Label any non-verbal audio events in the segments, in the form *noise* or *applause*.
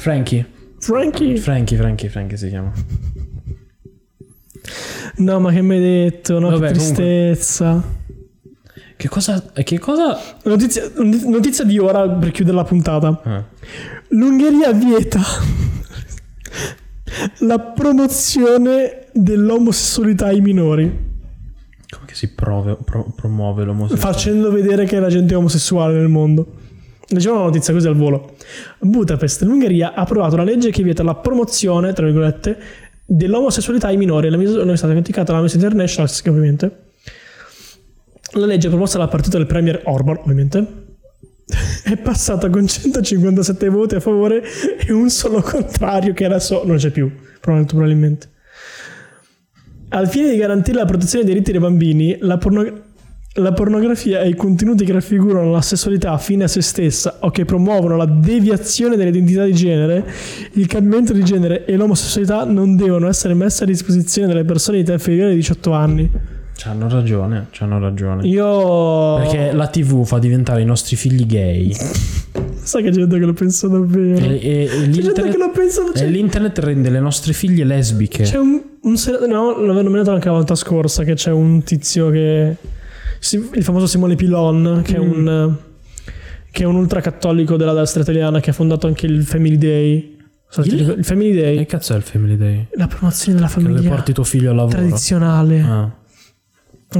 Frankie. Frankie. Frankie, Frankie, Frankie si chiama. No, ma che mi hai detto? No, Vabbè, che tristezza. Che cosa... Che cosa... Notizia, notizia di ora per chiudere la puntata. Ah. L'Ungheria vieta *laughs* la promozione dell'omosessualità ai minori, Come che si prove- pro- promuove l'omosessualità? facendo vedere che la gente è omosessuale nel mondo. Leggiamo una notizia così al volo. Budapest, l'Ungheria ha approvato una legge che vieta la promozione, tra virgolette, dell'omosessualità ai minori. La mis- non è stata criticata dalla Miss International, ovviamente. La legge promossa dal partito del premier Orban, ovviamente, *laughs* è passata con 157 voti a favore e un solo contrario che era so non c'è più probabilmente al fine di garantire la protezione dei diritti dei bambini la, porno- la pornografia e i contenuti che raffigurano la sessualità fine a se stessa o che promuovono la deviazione dell'identità di genere il cambiamento di genere e l'omosessualità non devono essere messe a disposizione delle persone di età inferiore ai 18 anni C'hanno ragione, c'hanno ragione. io Perché la TV fa diventare i nostri figli gay. sai che c'è gente che lo pensa davvero E, e- e c'è gente che l'internet, lo pensa e c'è- l'internet rende le nostre figlie lesbiche. C'è un, un no, l'avevo nominato anche la volta scorsa che c'è un tizio che il famoso Simone Pilon che è Mm. un che è un ultracattolico della destra italiana che ha fondato anche il Family Day. Il? il Family Day, Che cazzo è il Family Day? la promozione della Che famiglia porti tuo figlio al lavoro? tradizionale. Ah.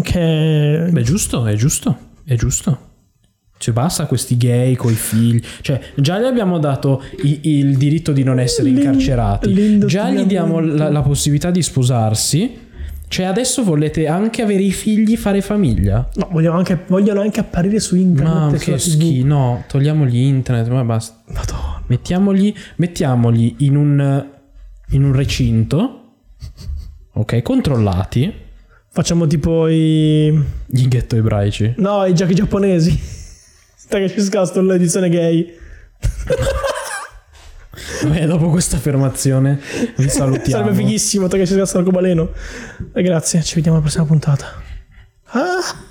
Che Beh, giusto, è giusto, è giusto. Cioè, basta questi gay coi figli. Cioè, già gli abbiamo dato i- il diritto di non essere incarcerati. Già gli diamo la, la possibilità di sposarsi. Cioè, adesso volete anche avere i figli, fare famiglia? no, vogliono anche, vogliono anche apparire su internet. Ma che schifo. No, togliamogli internet, ma basta. Madonna. Mettiamogli, mettiamogli in un, in un recinto, ok, controllati, Facciamo tipo i gli ghetto ebraici. No, i giochi giapponesi. *laughs* Che ci scasto l'edizione gay. *laughs* Beh, dopo questa affermazione vi salutiamo. Sarebbe fighissimo, te che ci scasto l'arcobaleno. E grazie, ci vediamo alla prossima puntata. Ah!